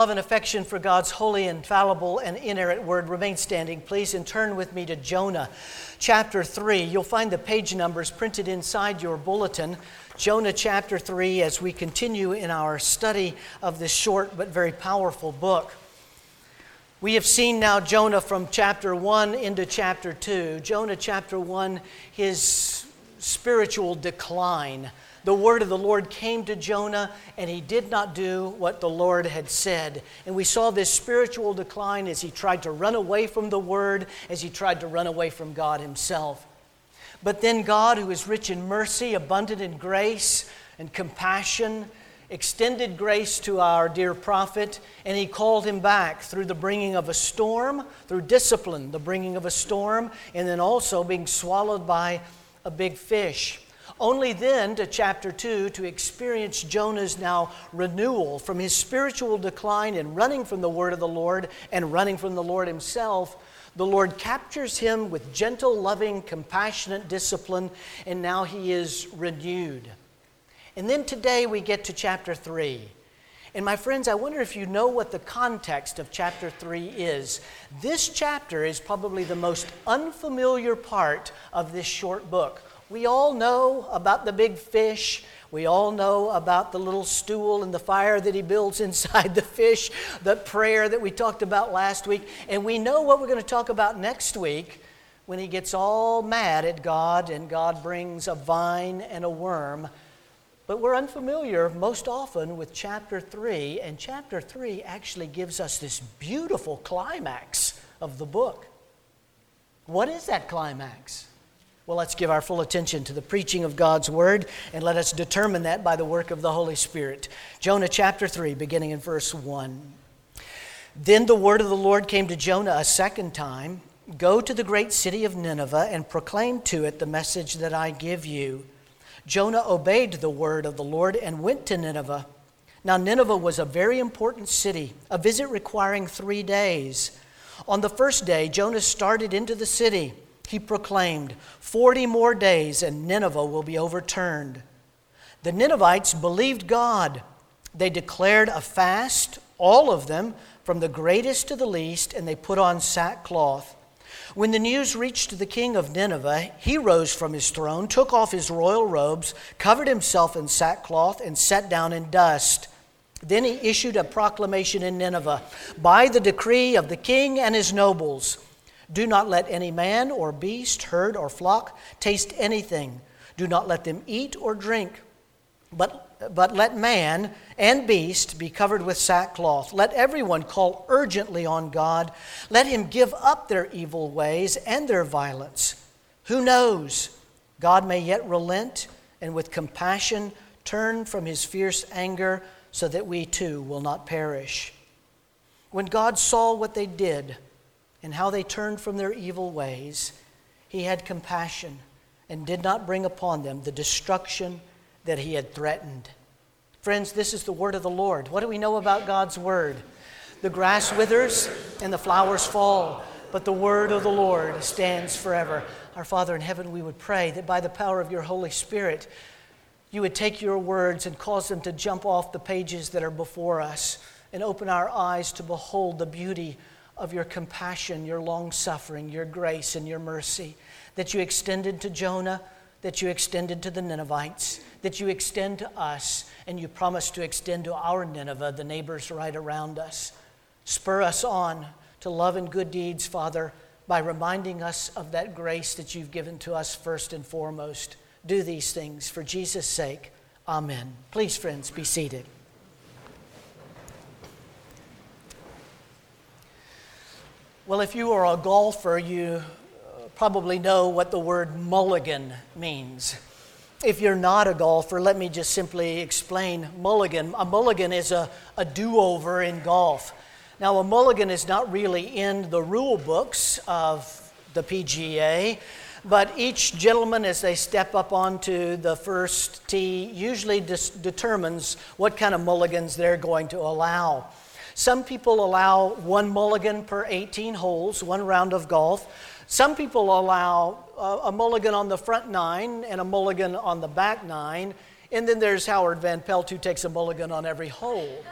Love and affection for God's holy, infallible, and inerrant word remain standing, please, and turn with me to Jonah chapter 3. You'll find the page numbers printed inside your bulletin. Jonah chapter 3, as we continue in our study of this short but very powerful book. We have seen now Jonah from chapter 1 into chapter 2. Jonah chapter 1, his spiritual decline the word of the Lord came to Jonah, and he did not do what the Lord had said. And we saw this spiritual decline as he tried to run away from the word, as he tried to run away from God himself. But then God, who is rich in mercy, abundant in grace and compassion, extended grace to our dear prophet, and he called him back through the bringing of a storm, through discipline, the bringing of a storm, and then also being swallowed by a big fish. Only then to chapter 2 to experience Jonah's now renewal from his spiritual decline and running from the word of the Lord and running from the Lord himself. The Lord captures him with gentle, loving, compassionate discipline, and now he is renewed. And then today we get to chapter 3. And my friends, I wonder if you know what the context of chapter 3 is. This chapter is probably the most unfamiliar part of this short book. We all know about the big fish. We all know about the little stool and the fire that he builds inside the fish, the prayer that we talked about last week. And we know what we're going to talk about next week when he gets all mad at God and God brings a vine and a worm. But we're unfamiliar most often with chapter 3, and chapter 3 actually gives us this beautiful climax of the book. What is that climax? Well, let's give our full attention to the preaching of God's word and let us determine that by the work of the Holy Spirit. Jonah chapter 3, beginning in verse 1. Then the word of the Lord came to Jonah a second time Go to the great city of Nineveh and proclaim to it the message that I give you. Jonah obeyed the word of the Lord and went to Nineveh. Now, Nineveh was a very important city, a visit requiring three days. On the first day, Jonah started into the city he proclaimed, 40 more days and Nineveh will be overturned. The Ninevites believed God. They declared a fast, all of them, from the greatest to the least, and they put on sackcloth. When the news reached the king of Nineveh, he rose from his throne, took off his royal robes, covered himself in sackcloth, and sat down in dust. Then he issued a proclamation in Nineveh by the decree of the king and his nobles. Do not let any man or beast, herd or flock taste anything. Do not let them eat or drink. But, but let man and beast be covered with sackcloth. Let everyone call urgently on God. Let him give up their evil ways and their violence. Who knows? God may yet relent and with compassion turn from his fierce anger so that we too will not perish. When God saw what they did, and how they turned from their evil ways, he had compassion and did not bring upon them the destruction that he had threatened. Friends, this is the word of the Lord. What do we know about God's word? The grass withers and the flowers fall, but the word of the Lord stands forever. Our Father in heaven, we would pray that by the power of your Holy Spirit, you would take your words and cause them to jump off the pages that are before us and open our eyes to behold the beauty of your compassion, your long suffering, your grace, and your mercy that you extended to Jonah, that you extended to the Ninevites, that you extend to us, and you promise to extend to our Nineveh, the neighbors right around us. Spur us on to love and good deeds, Father, by reminding us of that grace that you've given to us first and foremost. Do these things for Jesus' sake. Amen. Please, friends, be seated. Well, if you are a golfer, you uh, probably know what the word mulligan means. If you're not a golfer, let me just simply explain mulligan. A mulligan is a, a do over in golf. Now, a mulligan is not really in the rule books of the PGA, but each gentleman, as they step up onto the first tee, usually dis- determines what kind of mulligans they're going to allow. Some people allow one mulligan per 18 holes, one round of golf. Some people allow uh, a, mulligan on the front nine and a mulligan on the back nine. And then there's Howard Van Pelt, who takes a mulligan on every hole.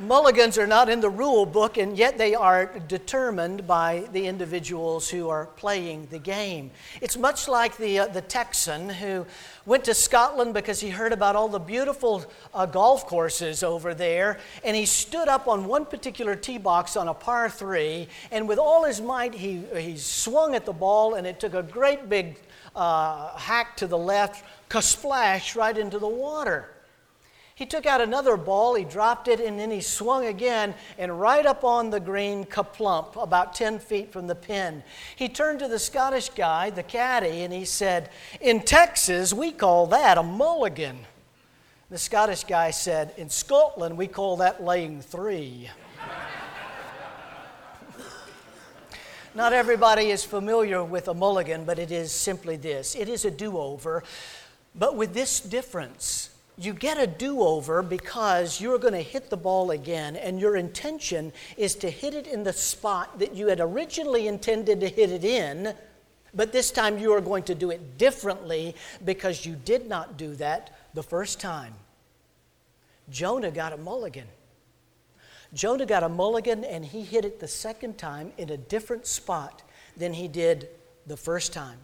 Mulligans are not in the rule book, and yet they are determined by the individuals who are playing the game. It's much like the, uh, the Texan who went to Scotland because he heard about all the beautiful uh, golf courses over there, and he stood up on one particular tee box on a par three, and with all his might, he, he swung at the ball, and it took a great big uh, hack to the left, splash right into the water. He took out another ball, he dropped it, and then he swung again, and right up on the green, kaplump, about 10 feet from the pin. He turned to the Scottish guy, the caddy, and he said, In Texas, we call that a mulligan. The Scottish guy said, In Scotland, we call that laying three. Not everybody is familiar with a mulligan, but it is simply this it is a do over, but with this difference you get a do over because you're going to hit the ball again, and your intention is to hit it in the spot that you had originally intended to hit it in, but this time you are going to do it differently because you did not do that the first time. Jonah got a mulligan. Jonah got a mulligan, and he hit it the second time in a different spot than he did the first time.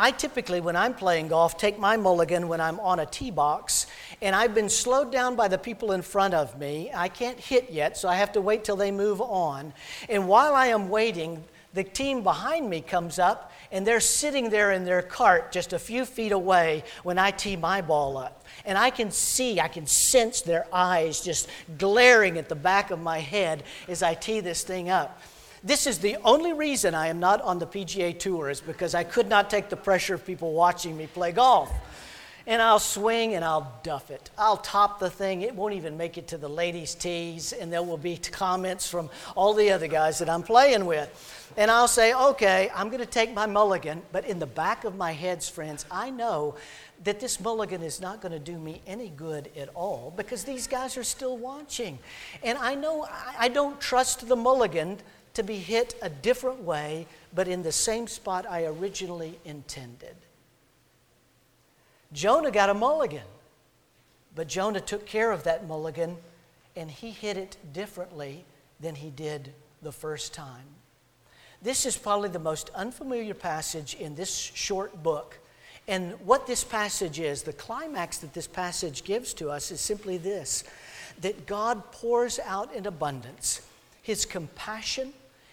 I typically, when I'm playing golf, take my mulligan when I'm on a tee box, and I've been slowed down by the people in front of me. I can't hit yet, so I have to wait till they move on. And while I am waiting, the team behind me comes up, and they're sitting there in their cart just a few feet away when I tee my ball up. And I can see, I can sense their eyes just glaring at the back of my head as I tee this thing up. This is the only reason I am not on the PGA Tour, is because I could not take the pressure of people watching me play golf. And I'll swing and I'll duff it. I'll top the thing. It won't even make it to the ladies' tees, and there will be comments from all the other guys that I'm playing with. And I'll say, okay, I'm going to take my mulligan, but in the back of my heads, friends, I know that this mulligan is not going to do me any good at all because these guys are still watching. And I know I don't trust the mulligan to be hit a different way, but in the same spot I originally intended. Jonah got a mulligan, but Jonah took care of that mulligan and he hit it differently than he did the first time. This is probably the most unfamiliar passage in this short book. And what this passage is, the climax that this passage gives to us is simply this that God pours out in abundance his compassion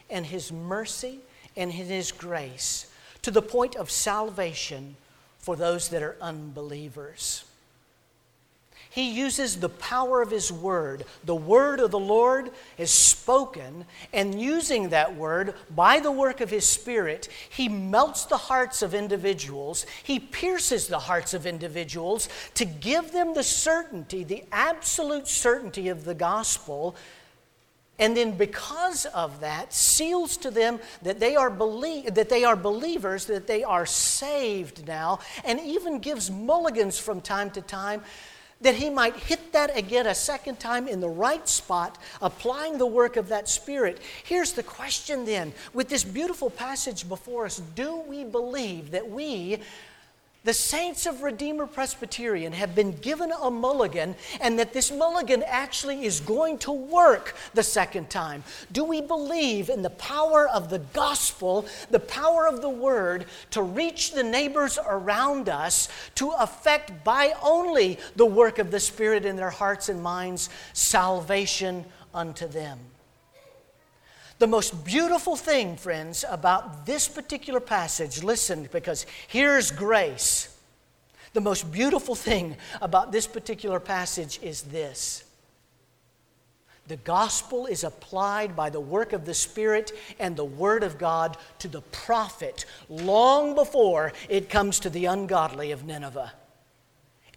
and His mercy and His grace to the point of salvation for those that are unbelievers. He uses the power of His Word. The Word of the Lord is spoken, and using that Word by the work of His Spirit, He melts the hearts of individuals. He pierces the hearts of individuals to give them the certainty, the absolute certainty of the gospel and then because of that seals to them that they are belie- that they are believers that they are saved now and even gives mulligans from time to time that he might hit that again a second time in the right spot applying the work of that spirit. Here's the question then. With this beautiful passage before us do we believe that we the saints of Redeemer Presbyterian have been given a mulligan and that this mulligan actually is going to work the second time? Do we believe in the power of the gospel, the power of the word to reach the neighbors around us to affect by only the work of the Spirit in their hearts and minds salvation unto them? The most beautiful thing, friends, about this particular passage, listen, because here's grace. The most beautiful thing about this particular passage is this the gospel is applied by the work of the Spirit and the Word of God to the prophet long before it comes to the ungodly of Nineveh.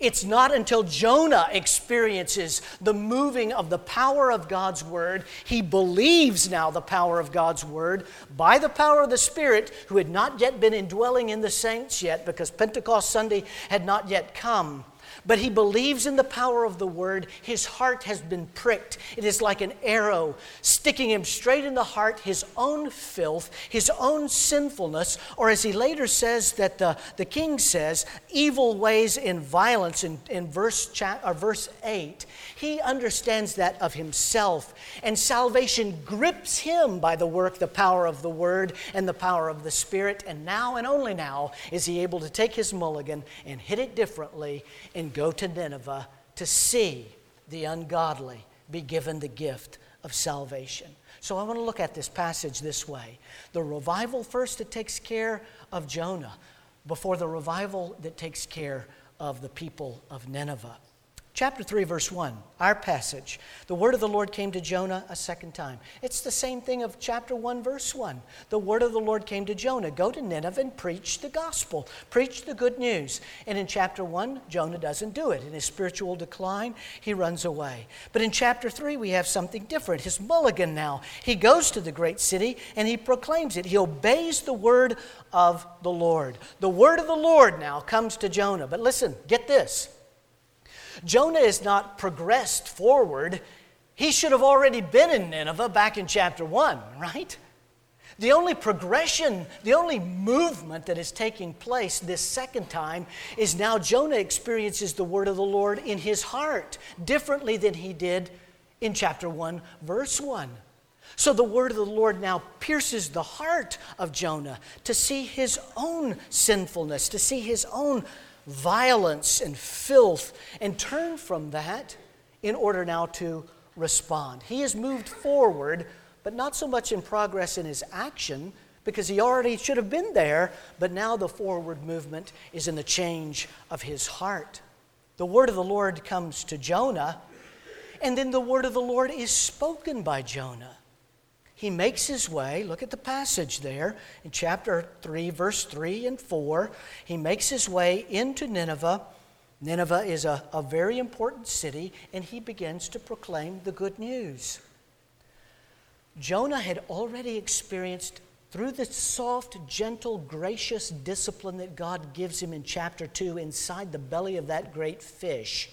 It's not until Jonah experiences the moving of the power of God's word, he believes now the power of God's word by the power of the Spirit, who had not yet been indwelling in the saints yet because Pentecost Sunday had not yet come. But he believes in the power of the word. His heart has been pricked. It is like an arrow sticking him straight in the heart, his own filth, his own sinfulness, or as he later says, that the, the king says, evil ways in violence in, in verse, cha- or verse 8. He understands that of himself, and salvation grips him by the work, the power of the word, and the power of the Spirit. And now and only now is he able to take his mulligan and hit it differently and go to Nineveh to see the ungodly be given the gift of salvation. So I want to look at this passage this way the revival first that takes care of Jonah before the revival that takes care of the people of Nineveh. Chapter 3, verse 1, our passage. The word of the Lord came to Jonah a second time. It's the same thing of chapter 1, verse 1. The word of the Lord came to Jonah go to Nineveh and preach the gospel, preach the good news. And in chapter 1, Jonah doesn't do it. In his spiritual decline, he runs away. But in chapter 3, we have something different. His mulligan now. He goes to the great city and he proclaims it. He obeys the word of the Lord. The word of the Lord now comes to Jonah. But listen, get this. Jonah is not progressed forward. He should have already been in Nineveh back in chapter 1, right? The only progression, the only movement that is taking place this second time is now Jonah experiences the word of the Lord in his heart differently than he did in chapter 1, verse 1. So the word of the Lord now pierces the heart of Jonah to see his own sinfulness, to see his own violence and filth and turn from that in order now to respond. He has moved forward, but not so much in progress in his action because he already should have been there, but now the forward movement is in the change of his heart. The word of the Lord comes to Jonah, and then the word of the Lord is spoken by Jonah he makes his way, look at the passage there in chapter 3, verse 3 and 4. He makes his way into Nineveh. Nineveh is a, a very important city, and he begins to proclaim the good news. Jonah had already experienced, through the soft, gentle, gracious discipline that God gives him in chapter 2 inside the belly of that great fish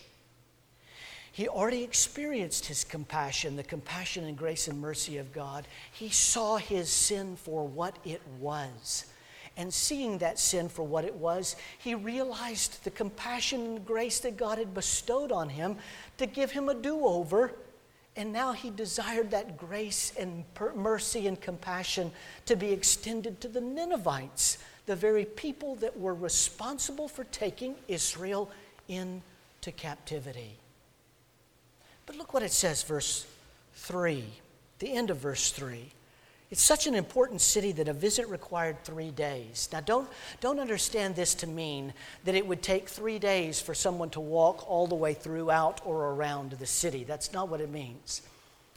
he already experienced his compassion, the compassion and grace and mercy of God. He saw his sin for what it was. And seeing that sin for what it was, he realized the compassion and grace that God had bestowed on him to give him a do over. And now he desired that grace and mercy and compassion to be extended to the Ninevites, the very people that were responsible for taking Israel into captivity. But look what it says, verse 3, the end of verse 3. It's such an important city that a visit required three days. Now, don't, don't understand this to mean that it would take three days for someone to walk all the way throughout or around the city. That's not what it means.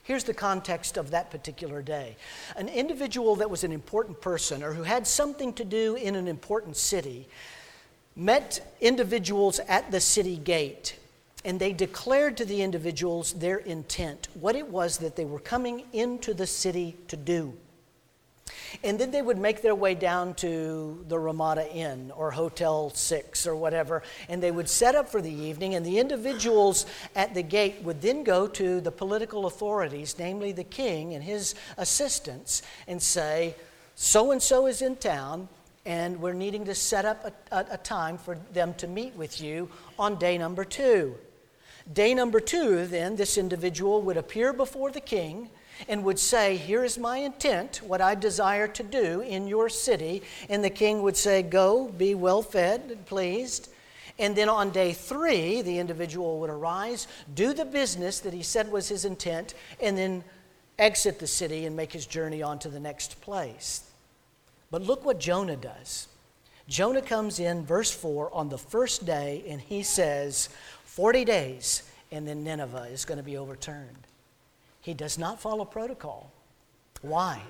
Here's the context of that particular day. An individual that was an important person or who had something to do in an important city met individuals at the city gate and they declared to the individuals their intent, what it was that they were coming into the city to do. And then they would make their way down to the Ramada Inn or Hotel 6 or whatever, and they would set up for the evening. And the individuals at the gate would then go to the political authorities, namely the king and his assistants, and say, So and so is in town, and we're needing to set up a, a, a time for them to meet with you on day number two. Day number two, then, this individual would appear before the king and would say, Here is my intent, what I desire to do in your city. And the king would say, Go, be well fed and pleased. And then on day three, the individual would arise, do the business that he said was his intent, and then exit the city and make his journey on to the next place. But look what Jonah does. Jonah comes in, verse 4, on the first day, and he says, 40 days, and then Nineveh is going to be overturned. He does not follow protocol. Why?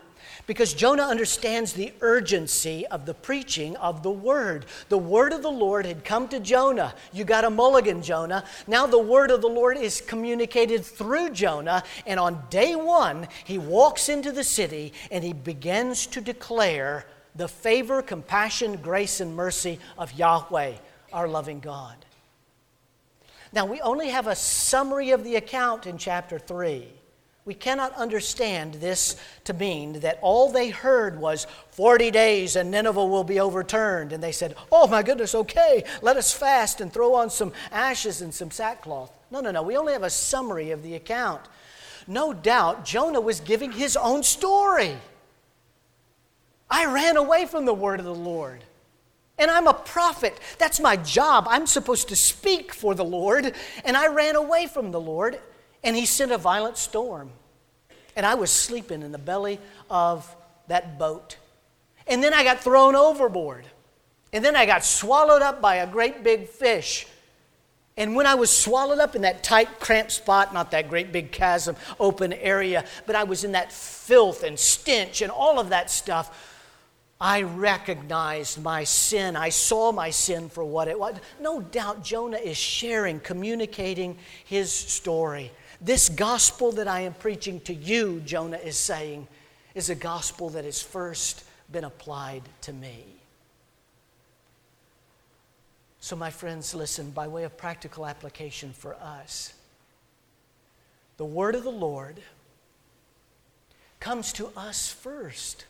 Because Jonah understands the urgency of the preaching of the word. The word of the Lord had come to Jonah. You got a mulligan, Jonah. Now the word of the Lord is communicated through Jonah. And on day one, he walks into the city and he begins to declare the favor, compassion, grace, and mercy of Yahweh, our loving God. Now, we only have a summary of the account in chapter 3. We cannot understand this to mean that all they heard was 40 days and Nineveh will be overturned. And they said, Oh my goodness, okay, let us fast and throw on some ashes and some sackcloth. No, no, no. We only have a summary of the account. No doubt Jonah was giving his own story. I ran away from the word of the Lord. And I'm a prophet. That's my job. I'm supposed to speak for the Lord. And I ran away from the Lord, and He sent a violent storm. And I was sleeping in the belly of that boat. And then I got thrown overboard. And then I got swallowed up by a great big fish. And when I was swallowed up in that tight, cramped spot, not that great big chasm, open area, but I was in that filth and stench and all of that stuff, I recognized my sin. I saw my sin for what it was. No doubt Jonah is sharing, communicating his story. This gospel that I am preaching to you, Jonah is saying, is a gospel that has first been applied to me. So, my friends, listen, by way of practical application for us, the word of the Lord comes to us first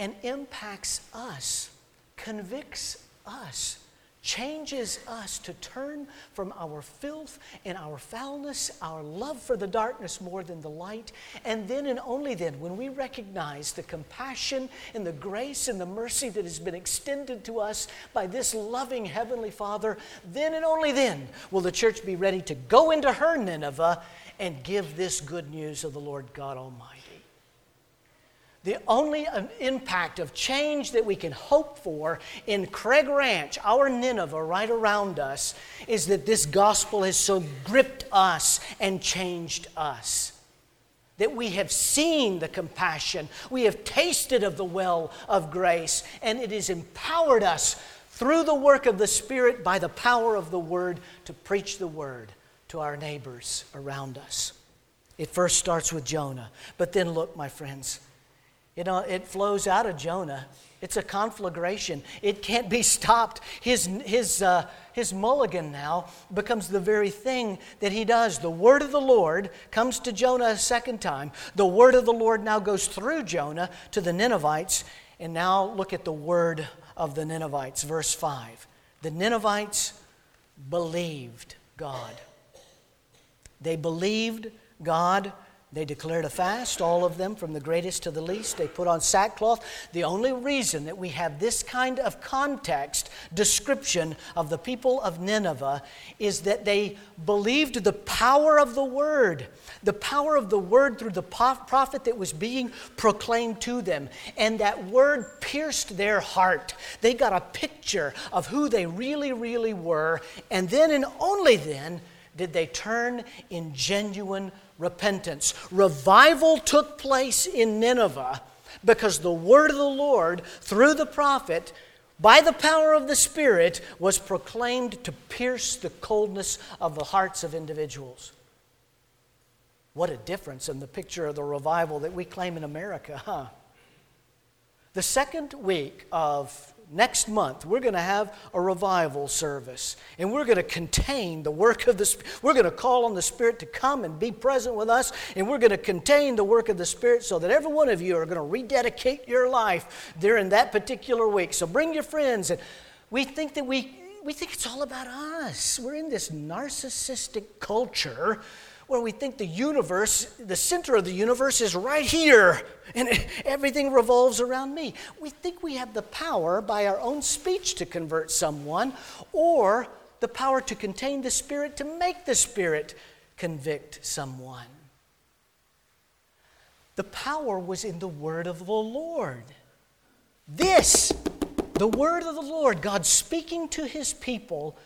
and impacts us, convicts us, changes us to turn from our filth and our foulness, our love for the darkness more than the light. And then and only then, when we recognize the compassion and the grace and the mercy that has been extended to us by this loving Heavenly Father, then and only then will the church be ready to go into her Nineveh and give this good news of the Lord God Almighty. The only uh, impact of change that we can hope for in Craig Ranch, our Nineveh right around us, is that this gospel has so gripped us and changed us. That we have seen the compassion, we have tasted of the well of grace, and it has empowered us through the work of the Spirit by the power of the Word to preach the Word to our neighbors around us. It first starts with Jonah, but then look, my friends you know, it flows out of Jonah. It's a conflagration. It can't be stopped. His, his, uh, his mulligan now becomes the very thing that he does. The word of the Lord comes to Jonah a second time. The word of the Lord now goes through Jonah to the Ninevites. And now look at the word of the Ninevites, verse 5. The Ninevites believed God. They believed God they declared a fast, all of them, from the greatest to the least. They put on sackcloth. The only reason that we have this kind of context description of the people of Nineveh is that they believed the power of the word, the power of the word through the prophet that was being proclaimed to them. And that word pierced their heart. They got a picture of who they really, really were. And then and only then did they turn in genuine repentance. Revival took place in Nineveh because the word of the Lord, through the prophet, by the power of the Spirit, was proclaimed to pierce the coldness of the hearts of individuals. What a difference in the picture of the revival that we claim in America, huh? The second week of next month, we're going to have a revival service. And we're going to contain the work of the Spirit. We're going to call on the Spirit to come and be present with us. And we're going to contain the work of the Spirit so that every one of you are going to rededicate your life during that particular week. So bring your friends. And we think that we, we think it's all about us. We're in this narcissistic culture where we think the universe, the center of the universe is right here and everything revolves around me. We think we have the power by our own speech to convert someone or the power to contain the Spirit to make the Spirit convict someone. The power was in the word of the Lord. This, the word of the Lord, God speaking to his people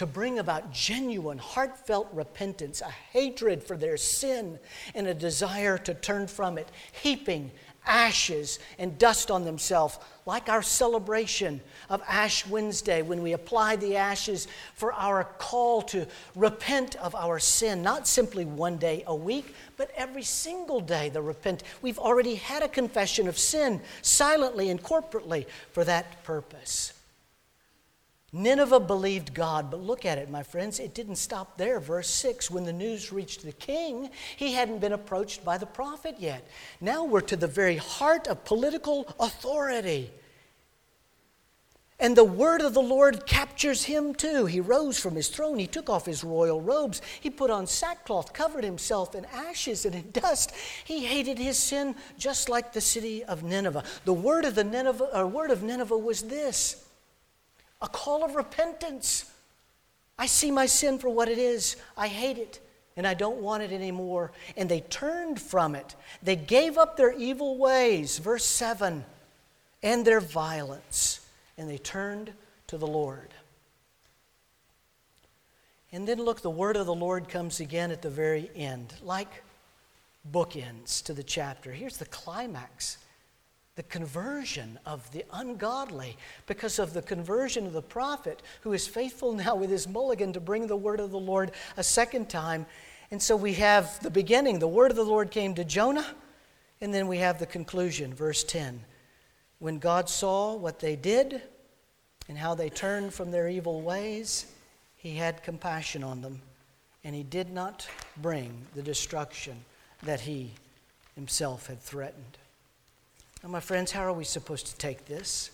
to bring about genuine, heartfelt repentance, a hatred for their sin, and a desire to turn from it, heaping ashes and dust on themselves, like our celebration of Ash Wednesday when we apply the ashes for our call to repent of our sin, not simply one day a week, but every single day the repent. We've already had a confession of sin silently and corporately for that purpose. Nineveh believed God, but look at it, my friends. It didn't stop there. Verse 6 when the news reached the king, he hadn't been approached by the prophet yet. Now we're to the very heart of political authority. And the word of the Lord captures him too. He rose from his throne. He took off his royal robes. He put on sackcloth, covered himself in ashes and in dust. He hated his sin just like the city of Nineveh. The word of, the Nineveh, or word of Nineveh was this a call of repentance. I see my sin for what it is. I hate it and I don't want it anymore. And they turned from it. They gave up their evil ways, verse 7, and their violence, and they turned to the Lord. And then look, the word of the Lord comes again at the very end, like bookends to the chapter. Here's the climax the conversion of the ungodly because of the conversion of the prophet who is faithful now with his mulligan to bring the word of the Lord a second time. And so we have the beginning, the word of the Lord came to Jonah, and then we have the conclusion, verse 10. When God saw what they did and how they turned from their evil ways, he had compassion on them, and he did not bring the destruction that he himself had threatened. Now, my friends, how are we supposed to take this?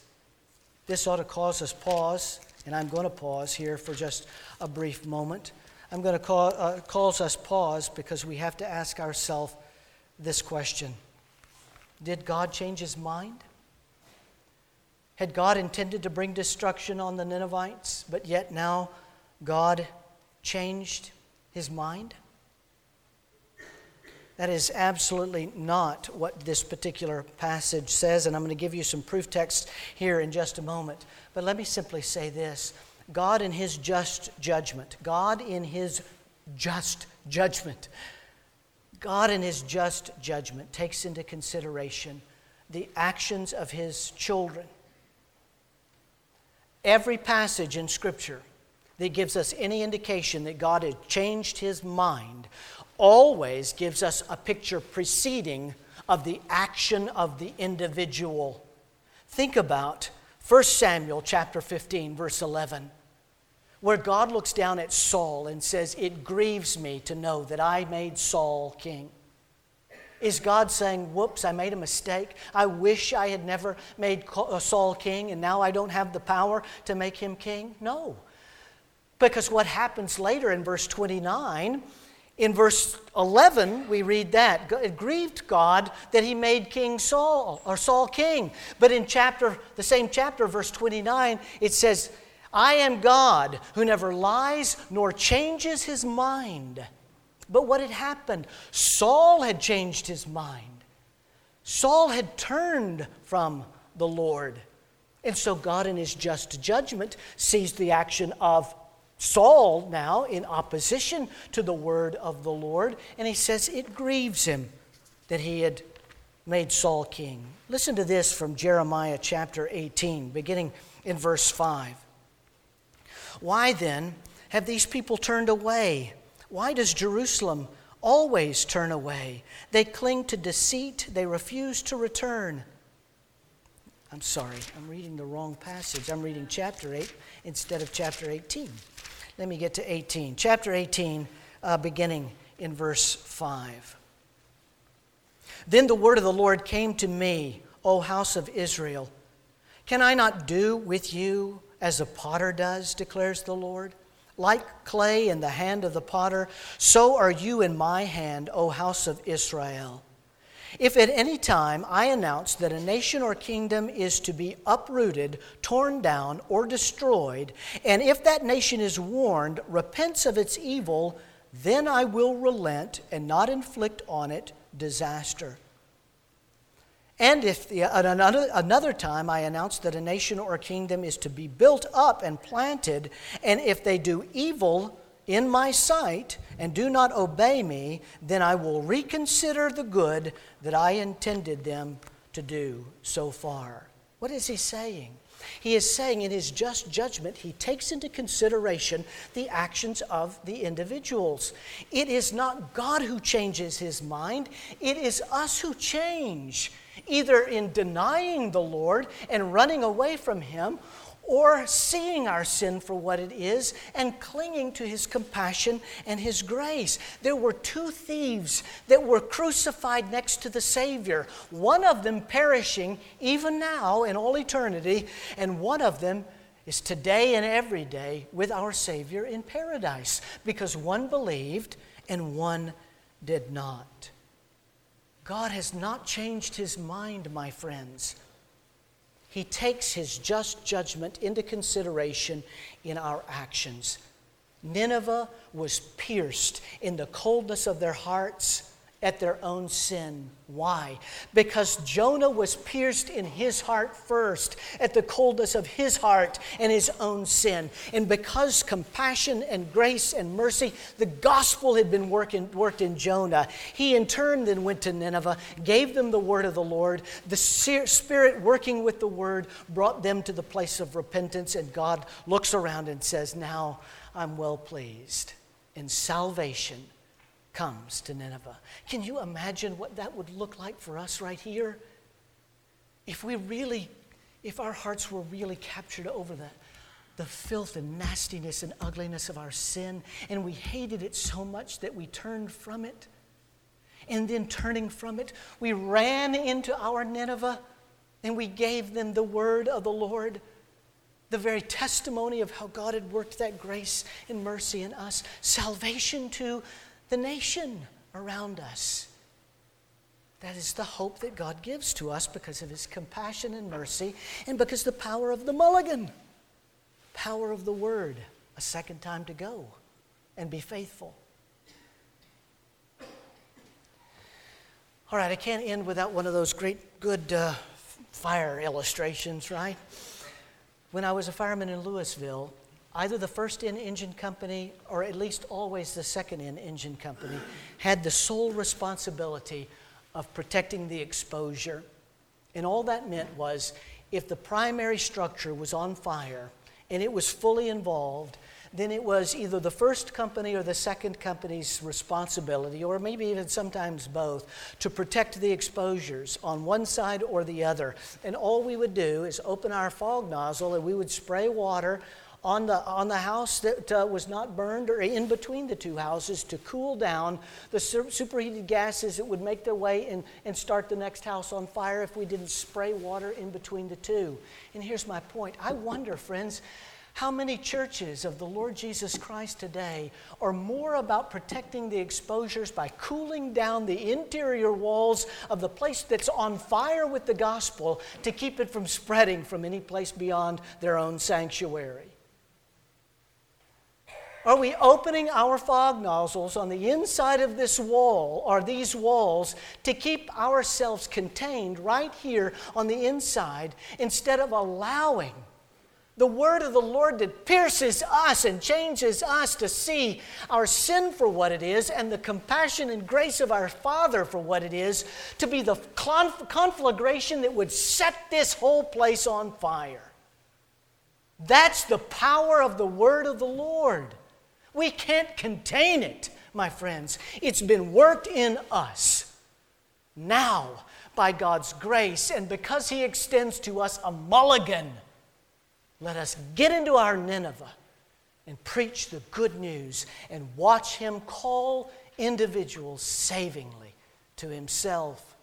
This ought to cause us pause, and I'm going to pause here for just a brief moment. I'm going to call, uh, cause us pause because we have to ask ourselves this question Did God change his mind? Had God intended to bring destruction on the Ninevites, but yet now God changed his mind? That is absolutely not what this particular passage says, and I'm going to give you some proof text here in just a moment. But let me simply say this God, in His just judgment, God, in His just judgment, God, in His just judgment, takes into consideration the actions of His children. Every passage in Scripture that gives us any indication that God had changed His mind always gives us a picture preceding of the action of the individual. Think about 1 Samuel chapter 15 verse 11 where God looks down at Saul and says, It grieves me to know that I made Saul king. Is God saying, Whoops, I made a mistake. I wish I had never made uh, Saul king and now I don't have the power to make him king? No. Because what happens later in verse 29 in verse 11, we read that. It grieved God that he made King Saul, or Saul king. But in chapter, the same chapter, verse 29, it says, I am God who never lies nor changes his mind. But what had happened? Saul had changed his mind. Saul had turned from the Lord. And so God, in his just judgment, sees the action of Saul now in opposition to the word of the Lord, and he says it grieves him that he had made Saul king. Listen to this from Jeremiah chapter 18, beginning in verse 5. Why then have these people turned away? Why does Jerusalem always turn away? They cling to deceit, they refuse to return. I'm sorry, I'm reading the wrong passage. I'm reading chapter 8 instead of chapter 18. Let me get to 18. Chapter 18, uh, beginning in verse 5. Then the word of the Lord came to me, O house of Israel. Can I not do with you as a potter does, declares the Lord? Like clay in the hand of the potter, so are you in my hand, O house of Israel. If at any time I announce that a nation or kingdom is to be uprooted, torn down, or destroyed, and if that nation is warned, repents of its evil, then I will relent and not inflict on it disaster. And if the, another, another time I announce that a nation or a kingdom is to be built up and planted, and if they do evil, in my sight and do not obey me, then I will reconsider the good that I intended them to do so far. What is he saying? He is saying in his just judgment, he takes into consideration the actions of the individuals. It is not God who changes his mind, it is us who change, either in denying the Lord and running away from him, or seeing our sin for what it is and clinging to his compassion and his grace. There were two thieves that were crucified next to the Savior, one of them perishing even now in all eternity, and one of them is today and every day with our Savior in paradise because one believed and one did not. God has not changed his mind, my friends he takes his just judgment into consideration in our actions. Nineveh was pierced in the coldness of their hearts at their own sin. Why? Because Jonah was pierced in his heart first at the coldness of his heart and his own sin. And because compassion and grace and mercy, the gospel had been working, worked in Jonah, he in turn then went to Nineveh, gave them the word of the Lord. The Spirit working with the word brought them to the place of repentance, and God looks around and says, Now I'm well pleased. In salvation comes to Nineveh. Can you imagine what that would look like for us right here? If we really, if our hearts were really captured over the, the filth and nastiness and ugliness of our sin, and we hated it so much that we turned from it. And then turning from it, we ran into our Nineveh and we gave them the word of the Lord, the very testimony of how God had worked that grace and mercy in us, salvation to the nation around us. That is the hope that God gives to us because of his compassion and mercy and because the power of the mulligan, power of the word, a second time to go and be faithful. All right, I can't end without one of those great, good uh, fire illustrations, right? When I was a fireman in Louisville, either the first in engine company or at least always the second in engine company had the sole responsibility of protecting the exposure. And all that meant was if the primary structure was on fire and it was fully involved, then it was either the first company or the second company's responsibility, or maybe even sometimes both, to protect the exposures on one side or the other. And all we would do is open our fog nozzle and we would spray water on the, on the house that uh, was not burned or in between the two houses to cool down the superheated gases that would make their way and start the next house on fire if we didn't spray water in between the two. And here's my point I wonder, friends, how many churches of the Lord Jesus Christ today are more about protecting the exposures by cooling down the interior walls of the place that's on fire with the gospel to keep it from spreading from any place beyond their own sanctuary? Are we opening our fog nozzles on the inside of this wall or these walls to keep ourselves contained right here on the inside instead of allowing the word of the Lord that pierces us and changes us to see our sin for what it is and the compassion and grace of our Father for what it is to be the conflagration that would set this whole place on fire. That's the power of the word of the Lord. We can't contain it, my friends. It's been worked in us. Now, by God's grace, and because He extends to us a mulligan, let us get into our Nineveh and preach the good news and watch Him call individuals savingly to Himself.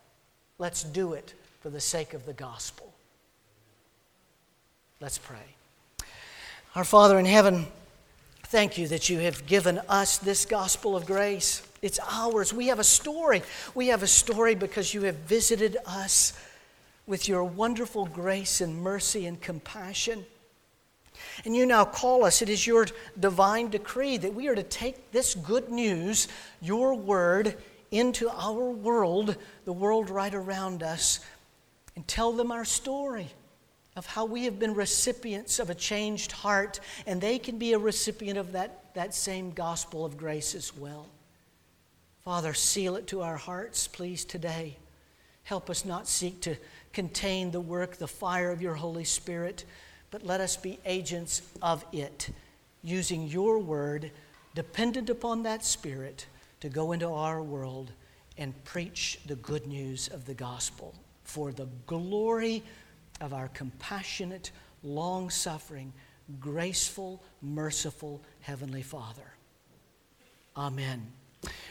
Let's do it for the sake of the gospel. Let's pray. Our Father in heaven, Thank you that you have given us this gospel of grace. It's ours. We have a story. We have a story because you have visited us with your wonderful grace and mercy and compassion. And you now call us, it is your divine decree that we are to take this good news, your word, into our world, the world right around us, and tell them our story of how we have been recipients of a changed heart, and they can be a recipient of that, that same gospel of grace as well. Father, seal it to our hearts, please, today. Help us not seek to contain the work, the fire of your Holy Spirit, but let us be agents of it, using your word, dependent upon that Spirit, to go into our world and preach the good news of the gospel for the glory of our compassionate, long suffering, graceful, merciful Heavenly Father. Amen.